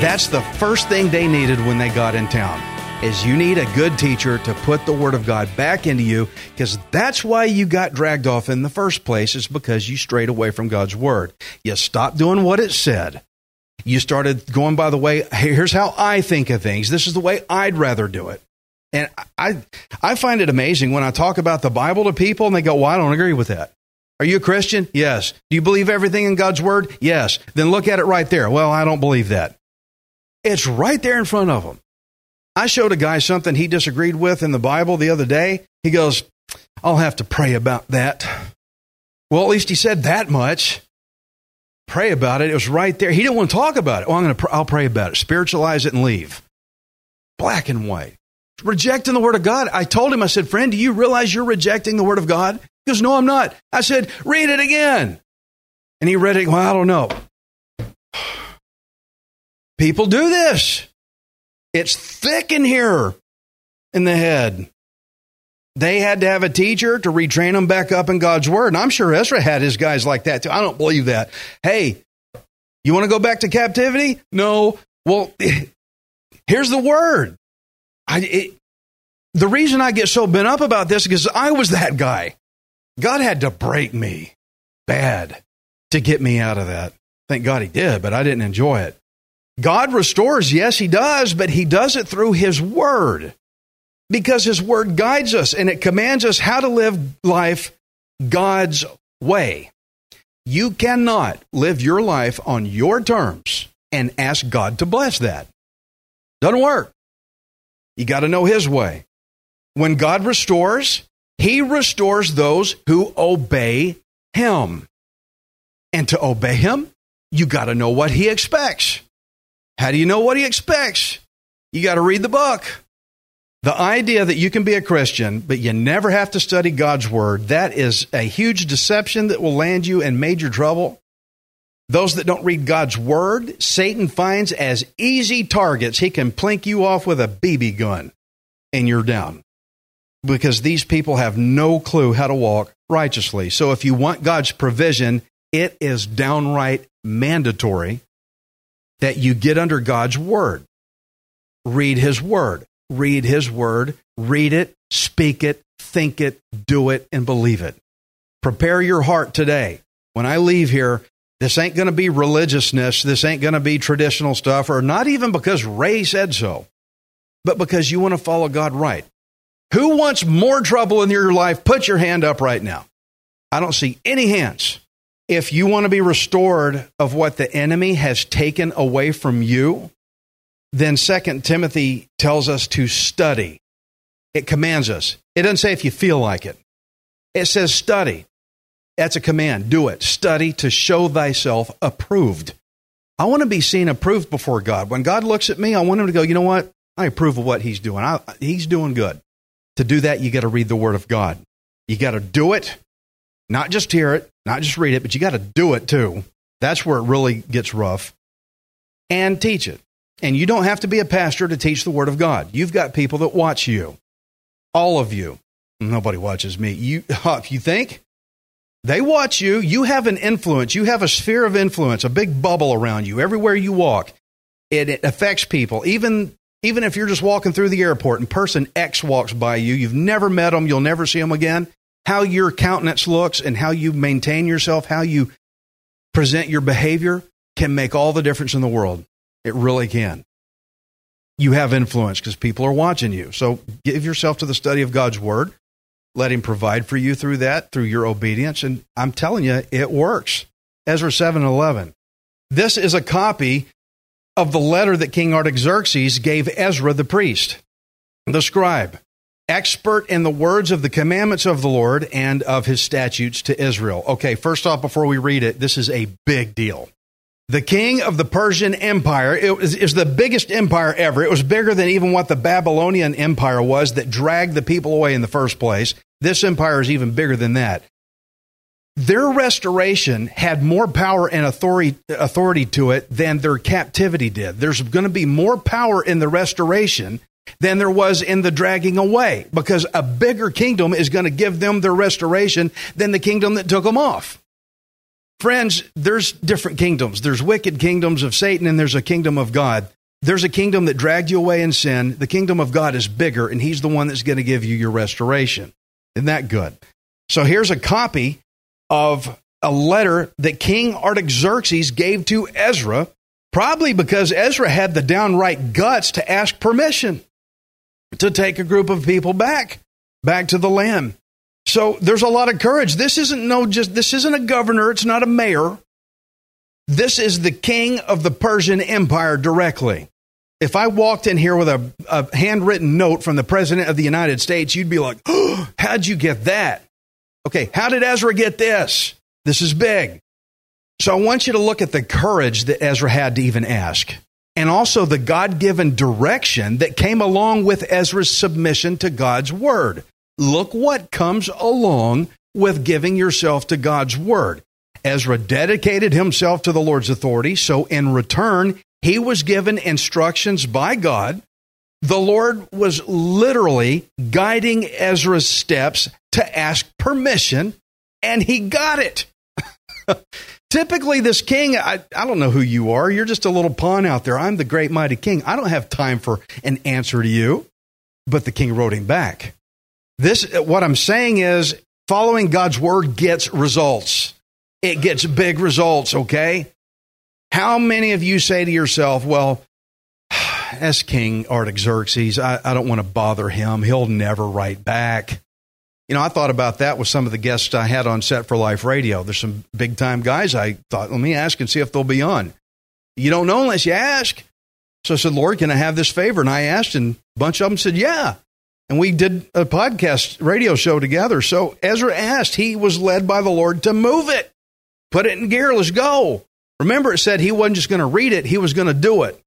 That's the first thing they needed when they got in town. Is you need a good teacher to put the word of God back into you because that's why you got dragged off in the first place is because you strayed away from God's word. You stopped doing what it said. You started going by the way, hey, here's how I think of things. This is the way I'd rather do it. And I I find it amazing when I talk about the Bible to people and they go, "Well, I don't agree with that." Are you a Christian? Yes. Do you believe everything in God's word? Yes. Then look at it right there. Well, I don't believe that. It's right there in front of them. I showed a guy something he disagreed with in the Bible the other day. He goes, I'll have to pray about that. Well, at least he said that much. Pray about it. It was right there. He didn't want to talk about it. Well, I'm going to, pr- I'll pray about it. Spiritualize it and leave. Black and white. Rejecting the word of God. I told him, I said, friend, do you realize you're rejecting the word of God? He goes, no, I'm not. I said, read it again. And he read it. Well, I don't know. People do this. It's thick in here in the head. They had to have a teacher to retrain them back up in God's word. And I'm sure Ezra had his guys like that too. I don't believe that. Hey, you want to go back to captivity? No. Well, here's the word. I, it, the reason I get so bent up about this is because I was that guy. God had to break me bad to get me out of that. Thank God he did, but I didn't enjoy it. God restores, yes, He does, but He does it through His Word because His Word guides us and it commands us how to live life God's way. You cannot live your life on your terms and ask God to bless that. Doesn't work. You got to know His way. When God restores, He restores those who obey Him. And to obey Him, you got to know what He expects. How do you know what he expects? You got to read the book. The idea that you can be a Christian, but you never have to study God's word, that is a huge deception that will land you in major trouble. Those that don't read God's word, Satan finds as easy targets. He can plink you off with a BB gun and you're down because these people have no clue how to walk righteously. So if you want God's provision, it is downright mandatory that you get under God's word. Read his word. Read his word. Read it, speak it, think it, do it, and believe it. Prepare your heart today. When I leave here, this ain't going to be religiousness. This ain't going to be traditional stuff, or not even because Ray said so, but because you want to follow God right. Who wants more trouble in your life? Put your hand up right now. I don't see any hands if you want to be restored of what the enemy has taken away from you, then Second Timothy tells us to study. It commands us. It doesn't say if you feel like it. It says study. That's a command. Do it. Study to show thyself approved. I want to be seen approved before God. When God looks at me, I want him to go, you know what? I approve of what he's doing. I, he's doing good. To do that, you got to read the word of God. You got to do it, not just hear it, not just read it, but you got to do it too. That's where it really gets rough. And teach it. And you don't have to be a pastor to teach the Word of God. You've got people that watch you. All of you. Nobody watches me. You, if you think they watch you, you have an influence. You have a sphere of influence, a big bubble around you everywhere you walk. It, it affects people. Even even if you're just walking through the airport and person X walks by you, you've never met them, you'll never see them again how your countenance looks and how you maintain yourself, how you present your behavior can make all the difference in the world. It really can. You have influence because people are watching you. So give yourself to the study of God's Word. Let him provide for you through that, through your obedience. And I'm telling you, it works. Ezra 7 11. This is a copy of the letter that King Artaxerxes gave Ezra the priest, the scribe, expert in the words of the commandments of the Lord and of his statutes to Israel. Okay, first off, before we read it, this is a big deal. The king of the Persian Empire is the biggest empire ever. It was bigger than even what the Babylonian Empire was that dragged the people away in the first place. This empire is even bigger than that. Their restoration had more power and authority, authority to it than their captivity did. There's going to be more power in the restoration than there was in the dragging away because a bigger kingdom is going to give them their restoration than the kingdom that took them off. Friends, there's different kingdoms. There's wicked kingdoms of Satan and there's a kingdom of God. There's a kingdom that dragged you away in sin. The kingdom of God is bigger and he's the one that's going to give you your restoration. Isn't that good? So here's a copy of a letter that King Artaxerxes gave to Ezra, probably because Ezra had the downright guts to ask permission to take a group of people back, back to the land. So there's a lot of courage. This isn't no just this isn't a governor, it's not a mayor. This is the king of the Persian Empire directly. If I walked in here with a, a handwritten note from the president of the United States, you'd be like, oh, How'd you get that? Okay, how did Ezra get this? This is big. So I want you to look at the courage that Ezra had to even ask, and also the God given direction that came along with Ezra's submission to God's word. Look what comes along with giving yourself to God's word. Ezra dedicated himself to the Lord's authority, so in return, he was given instructions by God. The Lord was literally guiding Ezra's steps to ask permission, and he got it. Typically, this king, I, I don't know who you are. You're just a little pawn out there. I'm the great mighty king. I don't have time for an answer to you. But the king wrote him back. This, what I'm saying is, following God's word gets results. It gets big results, okay? How many of you say to yourself, well, as King Artaxerxes, I, I don't want to bother him. He'll never write back. You know, I thought about that with some of the guests I had on Set for Life Radio. There's some big time guys. I thought, let me ask and see if they'll be on. You don't know unless you ask. So I said, Lord, can I have this favor? And I asked, and a bunch of them said, yeah and we did a podcast radio show together. So Ezra asked, he was led by the Lord to move it, put it in gear, let's go. Remember, it said he wasn't just going to read it, he was going to do it.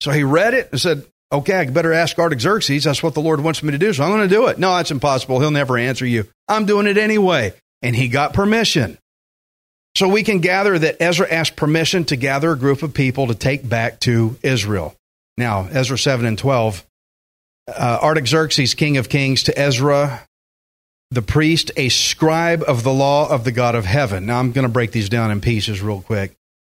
So he read it and said, Okay, I better ask Artaxerxes. That's what the Lord wants me to do. So I'm going to do it. No, that's impossible. He'll never answer you. I'm doing it anyway. And he got permission. So we can gather that Ezra asked permission to gather a group of people to take back to Israel. Now, Ezra 7 and 12 uh, Artaxerxes, king of kings, to Ezra, the priest, a scribe of the law of the God of heaven. Now, I'm going to break these down in pieces real quick.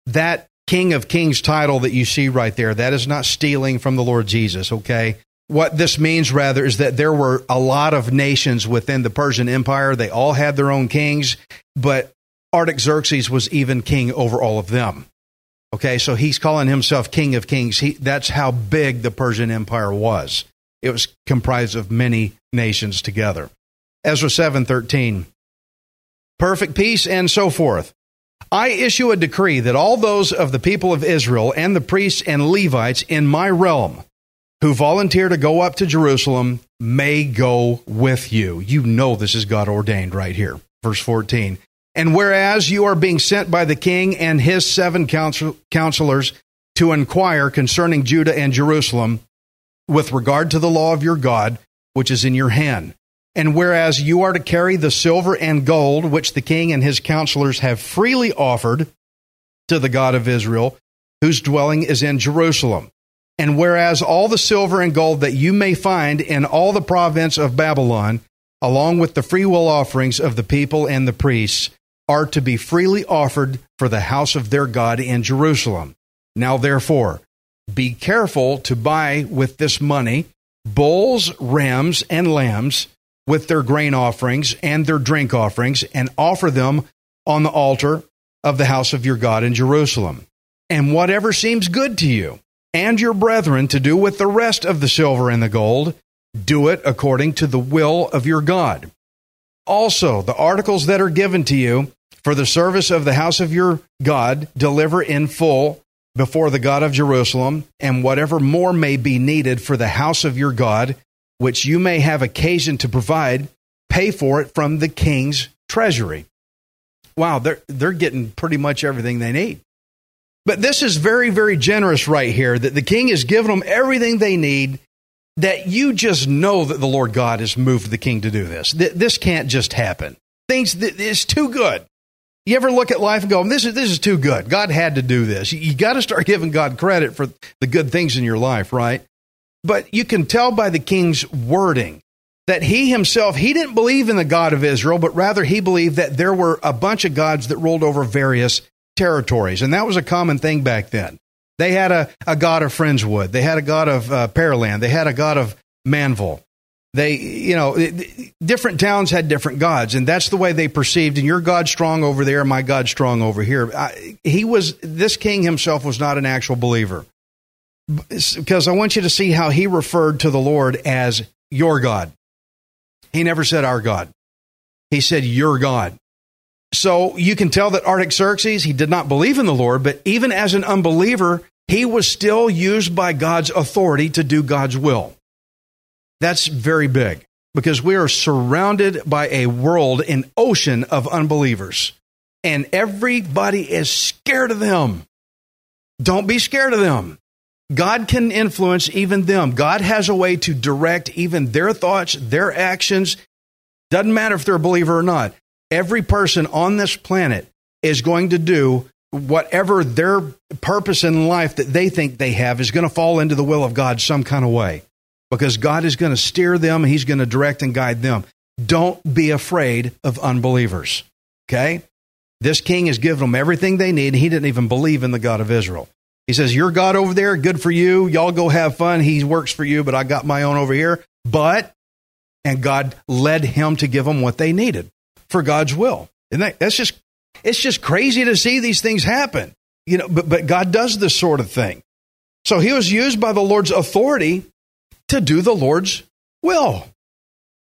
That king of kings title that you see right there, that is not stealing from the Lord Jesus, okay? What this means, rather, is that there were a lot of nations within the Persian Empire. They all had their own kings, but Artaxerxes was even king over all of them. Okay, so he's calling himself king of kings. He, that's how big the Persian Empire was. It was comprised of many nations together. Ezra 7:13. Perfect peace and so forth. I issue a decree that all those of the people of Israel and the priests and Levites in my realm who volunteer to go up to Jerusalem may go with you. You know this is God ordained right here. Verse 14. And whereas you are being sent by the king and his seven counsel- counselors to inquire concerning Judah and Jerusalem, with regard to the law of your God, which is in your hand. And whereas you are to carry the silver and gold which the king and his counselors have freely offered to the God of Israel, whose dwelling is in Jerusalem. And whereas all the silver and gold that you may find in all the province of Babylon, along with the freewill offerings of the people and the priests, are to be freely offered for the house of their God in Jerusalem. Now, therefore, be careful to buy with this money bulls, rams, and lambs with their grain offerings and their drink offerings, and offer them on the altar of the house of your God in Jerusalem. And whatever seems good to you and your brethren to do with the rest of the silver and the gold, do it according to the will of your God. Also, the articles that are given to you for the service of the house of your God, deliver in full before the God of Jerusalem, and whatever more may be needed for the house of your God, which you may have occasion to provide, pay for it from the king's treasury. Wow, they're, they're getting pretty much everything they need. But this is very, very generous right here that the king has given them everything they need, that you just know that the Lord God has moved the king to do this. This can't just happen. Things, it's too good. You ever look at life and go, this is, this is too good. God had to do this. You got to start giving God credit for the good things in your life, right? But you can tell by the king's wording that he himself, he didn't believe in the God of Israel, but rather he believed that there were a bunch of gods that ruled over various territories. And that was a common thing back then. They had a, a god of Friendswood. They had a god of uh, Pearland. They had a god of Manvel. They, you know, different towns had different gods, and that's the way they perceived. And your God strong over there, my God strong over here. I, he was this king himself was not an actual believer, because I want you to see how he referred to the Lord as your God. He never said our God. He said your God. So you can tell that Artaxerxes, he did not believe in the Lord, but even as an unbeliever, he was still used by God's authority to do God's will. That's very big because we are surrounded by a world, an ocean of unbelievers, and everybody is scared of them. Don't be scared of them. God can influence even them. God has a way to direct even their thoughts, their actions. Doesn't matter if they're a believer or not every person on this planet is going to do whatever their purpose in life that they think they have is going to fall into the will of God some kind of way because God is going to steer them, He's going to direct and guide them. Don't be afraid of unbelievers. Okay? This king has given them everything they need. He didn't even believe in the God of Israel. He says, Your God over there, good for you. Y'all go have fun. He works for you, but I got my own over here. But, and God led him to give them what they needed for God's will. And that, that's just, it's just crazy to see these things happen. You know, but, but God does this sort of thing. So he was used by the Lord's authority to do the Lord's will.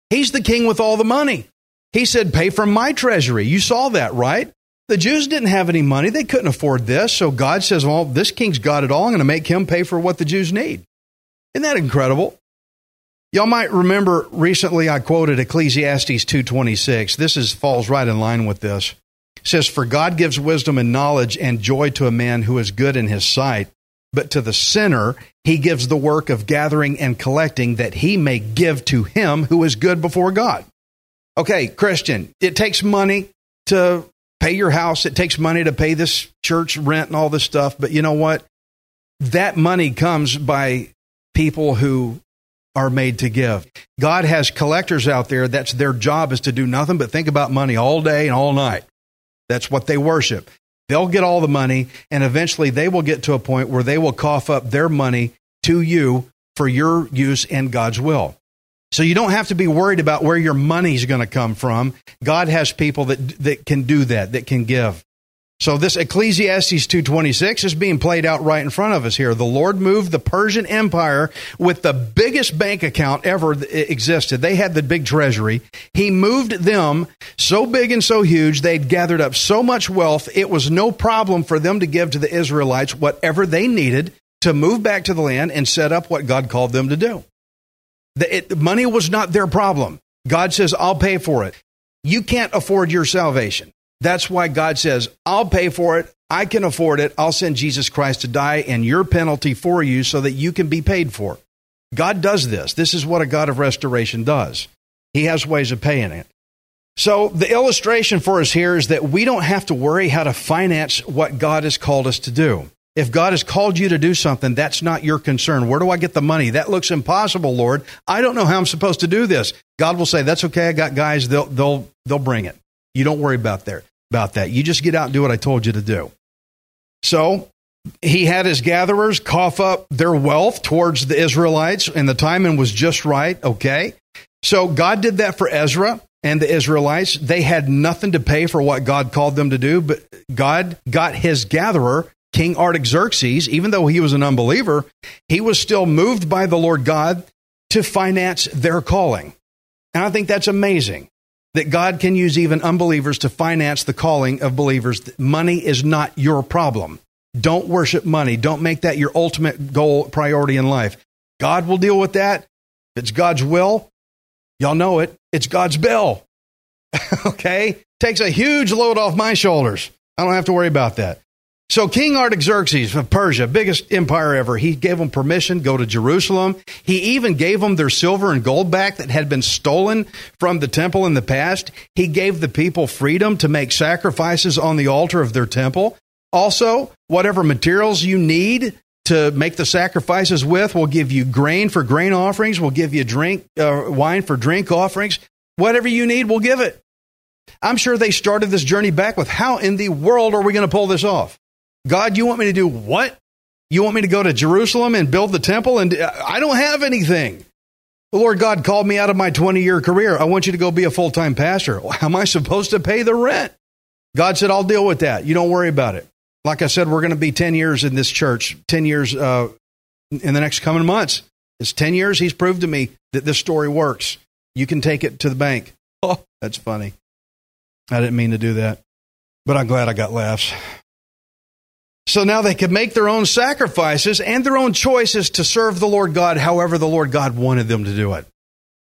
He's the king with all the money. He said, Pay from my treasury. You saw that, right? The Jews didn't have any money. They couldn't afford this. So God says, Well, this king's got it all. I'm going to make him pay for what the Jews need. Isn't that incredible? Y'all might remember recently I quoted Ecclesiastes 2:26. This is falls right in line with this. It says for God gives wisdom and knowledge and joy to a man who is good in his sight, but to the sinner he gives the work of gathering and collecting that he may give to him who is good before God. Okay, Christian, it takes money to pay your house, it takes money to pay this church rent and all this stuff, but you know what? That money comes by people who are made to give. God has collectors out there that's their job is to do nothing but think about money all day and all night. That's what they worship. They'll get all the money and eventually they will get to a point where they will cough up their money to you for your use in God's will. So you don't have to be worried about where your money's going to come from. God has people that that can do that, that can give. So this Ecclesiastes 2:26 is being played out right in front of us here. The Lord moved the Persian Empire with the biggest bank account ever existed. They had the big treasury. He moved them so big and so huge, they'd gathered up so much wealth, it was no problem for them to give to the Israelites whatever they needed to move back to the land and set up what God called them to do. The, it, money was not their problem. God says, "I'll pay for it." You can't afford your salvation. That's why God says, I'll pay for it. I can afford it. I'll send Jesus Christ to die and your penalty for you so that you can be paid for. God does this. This is what a God of restoration does. He has ways of paying it. So the illustration for us here is that we don't have to worry how to finance what God has called us to do. If God has called you to do something, that's not your concern. Where do I get the money? That looks impossible, Lord. I don't know how I'm supposed to do this. God will say, "That's okay. I got guys. They'll they'll they'll bring it. You don't worry about there about that. You just get out and do what I told you to do. So he had his gatherers cough up their wealth towards the Israelites, and the timing was just right. Okay. So God did that for Ezra and the Israelites. They had nothing to pay for what God called them to do, but God got his gatherer, King Artaxerxes, even though he was an unbeliever, he was still moved by the Lord God to finance their calling. And I think that's amazing. that God can use even unbelievers to finance the calling of believers. Money is not your problem. Don't worship money. Don't make that your ultimate goal, priority in life. God will deal with that. If it's God's will, y'all know it. It's God's bill. okay? Takes a huge load off my shoulders. I don't have to worry about that. So King Artaxerxes of Persia, biggest empire ever, he gave them permission to go to Jerusalem. He even gave them their silver and gold back that had been stolen from the temple in the past. He gave the people freedom to make sacrifices on the altar of their temple. Also, whatever materials you need to make the sacrifices with, we'll give you grain for grain offerings, we'll give you drink uh, wine for drink offerings. Whatever you need, we'll give it. I'm sure they started this journey back with how in the world are we going to pull this off? God, you want me to do what? You want me to go to Jerusalem and build the temple? And I don't have anything. The Lord God called me out of my 20 year career. I want you to go be a full time pastor. How am I supposed to pay the rent? God said, I'll deal with that. You don't worry about it. Like I said, we're going to be 10 years in this church, 10 years uh, in the next coming months. It's 10 years. He's proved to me that this story works. You can take it to the bank. Oh, that's funny. I didn't mean to do that, but I'm glad I got laughs. So now they could make their own sacrifices and their own choices to serve the Lord God however the Lord God wanted them to do it.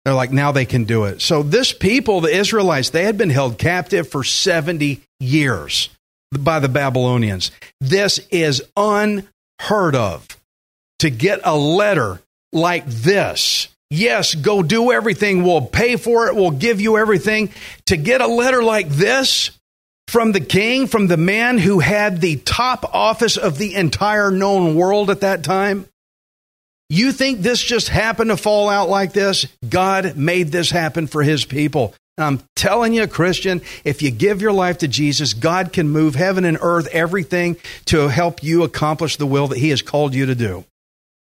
They're like, now they can do it. So this people, the Israelites, they had been held captive for 70 years by the Babylonians. This is unheard of. To get a letter like this, yes, go do everything. We'll pay for it. We'll give you everything. To get a letter like this, from the king, from the man who had the top office of the entire known world at that time? You think this just happened to fall out like this? God made this happen for his people. I'm telling you, Christian, if you give your life to Jesus, God can move heaven and earth, everything to help you accomplish the will that he has called you to do.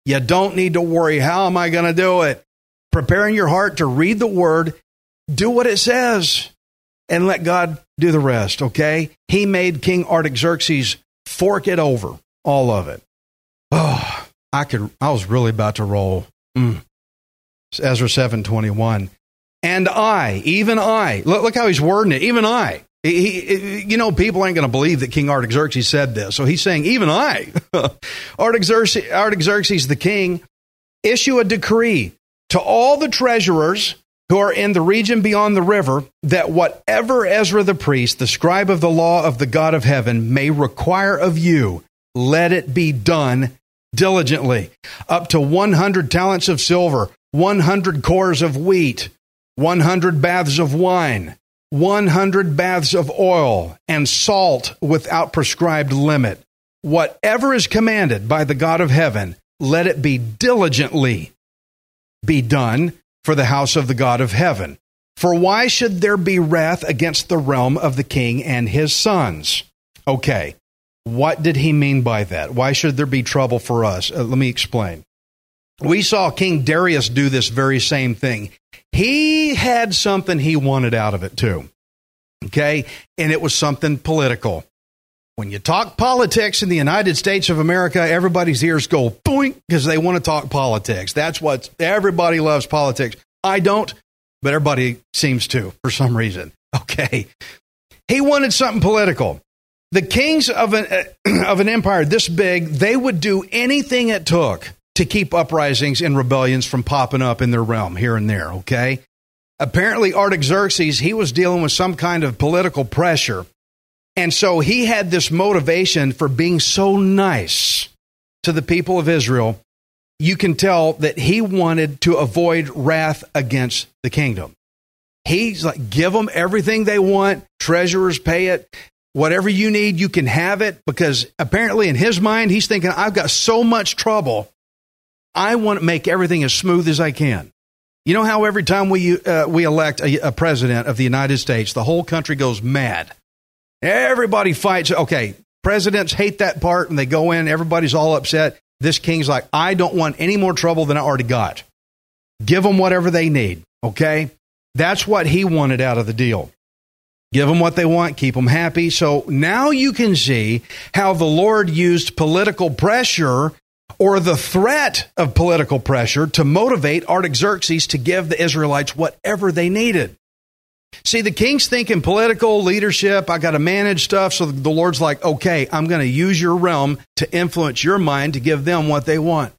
You don't need to worry, how am I going to do it? Preparing your heart to read the word, do what it says and let God do the rest, okay? He made King Artaxerxes fork it over, all of it. Oh, I could I was really about to roll. Mm. Ezra 7:21. And I, even I, look, look how he's wording it, even I. He, he, you know, people ain't going to believe that King Artaxerxes said this. So he's saying, even I, Artaxerxes, Artaxerxes the king, issue a decree to all the treasurers who are in the region beyond the river, that whatever Ezra the priest, the scribe of the law of the God of heaven, may require of you, let it be done diligently. Up to 100 talents of silver, 100 kors of wheat, 100 baths of wine, 100 baths of oil, and salt without prescribed limit. Whatever is commanded by the God of heaven, let it be diligently be done for the house of the God of heaven. For why should there be wrath against the realm of the king and his sons? Okay, what did he mean by that? Why should there be trouble for us? Uh, let me explain. We saw King Darius do this very same thing. He had something he wanted out of it too. Okay, and it was something political. When you talk politics in the United States of America, everybody's ears go boink because they want to talk politics. That's what everybody loves politics. I don't, but everybody seems to for some reason. Okay. He wanted something political. The kings of an, uh, of an empire this big, they would do anything it took to keep uprisings and rebellions from popping up in their realm here and there, okay? Apparently, Artaxerxes, he was dealing with some kind of political pressure and so he had this motivation for being so nice to the people of Israel. You can tell that he wanted to avoid wrath against the kingdom. He's like, give them everything they want, treasurers pay it, whatever you need, you can have it. Because apparently, in his mind, he's thinking, I've got so much trouble. I want to make everything as smooth as I can. You know how every time we, uh, we elect a, a president of the United States, the whole country goes mad Everybody fights. Okay, presidents hate that part and they go in, everybody's all upset. This king's like, I don't want any more trouble than I already got. Give them whatever they need, okay? That's what he wanted out of the deal. Give them what they want, keep them happy. So now you can see how the Lord used political pressure or the threat of political pressure to motivate Artaxerxes to give the Israelites whatever they needed. See, the king's thinking political leadership. I got to manage stuff. So the Lord's like, okay, I'm going to use your realm to influence your mind to give them what they want.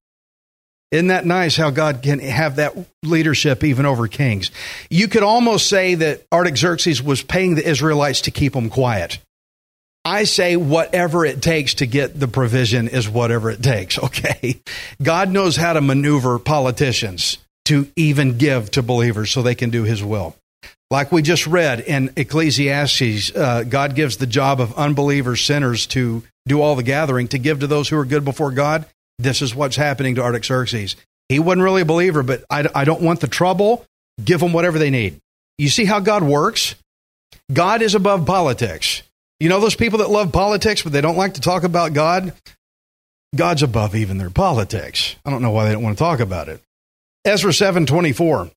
Isn't that nice how God can have that leadership even over kings? You could almost say that Artaxerxes was paying the Israelites to keep them quiet. I say whatever it takes to get the provision is whatever it takes, okay? God knows how to maneuver politicians to even give to believers so they can do his will. Like we just read in Ecclesiastes, uh, God gives the job of unbelievers, sinners, to do all the gathering, to give to those who are good before God. This is what's happening to Artaxerxes. He wasn't really a believer, but I, I don't want the trouble. Give them whatever they need. You see how God works? God is above politics. You know those people that love politics, but they don't like to talk about God? God's above even their politics. I don't know why they don't want to talk about it. Ezra 7:24.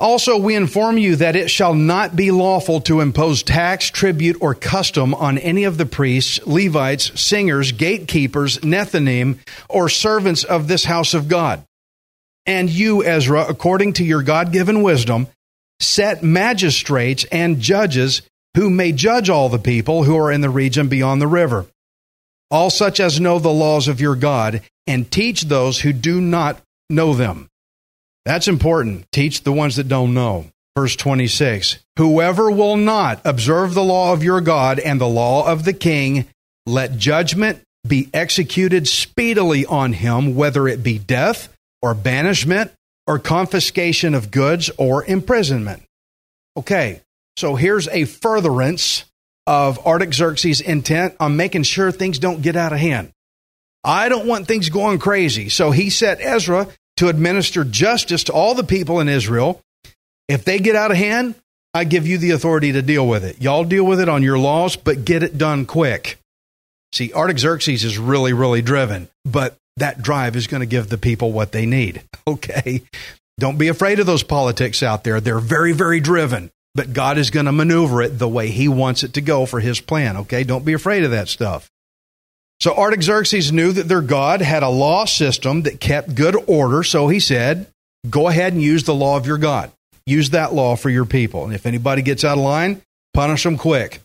Also we inform you that it shall not be lawful to impose tax, tribute or custom on any of the priests, Levites, singers, gatekeepers, Nethinim, or servants of this house of God. And you, Ezra, according to your God-given wisdom, set magistrates and judges who may judge all the people who are in the region beyond the river, all such as know the laws of your God, and teach those who do not know them. That's important. Teach the ones that don't know. Verse 26 Whoever will not observe the law of your God and the law of the king, let judgment be executed speedily on him, whether it be death or banishment or confiscation of goods or imprisonment. Okay, so here's a furtherance of Artaxerxes' intent on making sure things don't get out of hand. I don't want things going crazy. So he set Ezra to administer justice to all the people in Israel. If they get out of hand, I give you the authority to deal with it. Y'all deal with it on your laws, but get it done quick. See, Artaxerxes is really, really driven, but that drive is going to give the people what they need. Okay. Don't be afraid of those politics out there. They're very, very driven but God is going to maneuver it the way He wants it to go for His plan. Okay, don't be afraid of that stuff. So Artaxerxes knew that their God had a law system that kept good order, so he said, Go ahead and use the law of your God. Use that law for your people. And if anybody gets out of line, punish them quick.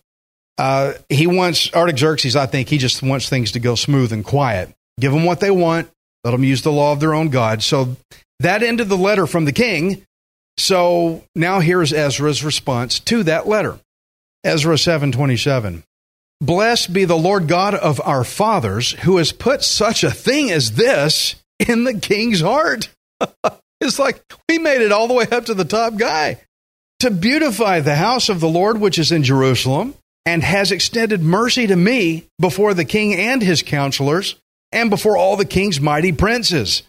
Uh, he wants, Artaxerxes, I think, he just wants things to go smooth and quiet. Give them what they want, let them use the law of their own God. So that ended the letter from the king. So now here's Ezra's response to that letter. Ezra 7:27. Blessed be the Lord God of our fathers who has put such a thing as this in the king's heart. it's like we made it all the way up to the top guy to beautify the house of the Lord which is in Jerusalem and has extended mercy to me before the king and his counselors and before all the king's mighty princes.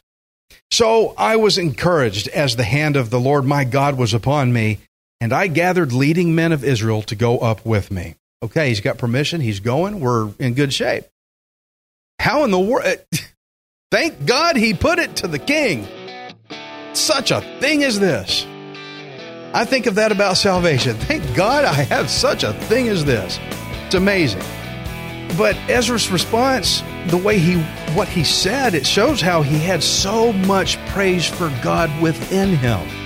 So I was encouraged as the hand of the Lord my God was upon me, and I gathered leading men of Israel to go up with me. Okay, he's got permission. He's going. We're in good shape. How in the world? Eh, thank God he put it to the king. Such a thing as this. I think of that about salvation. Thank God I have such a thing as this. It's amazing. But Ezra's response, the way he what he said, it shows how he had so much praise for God within him.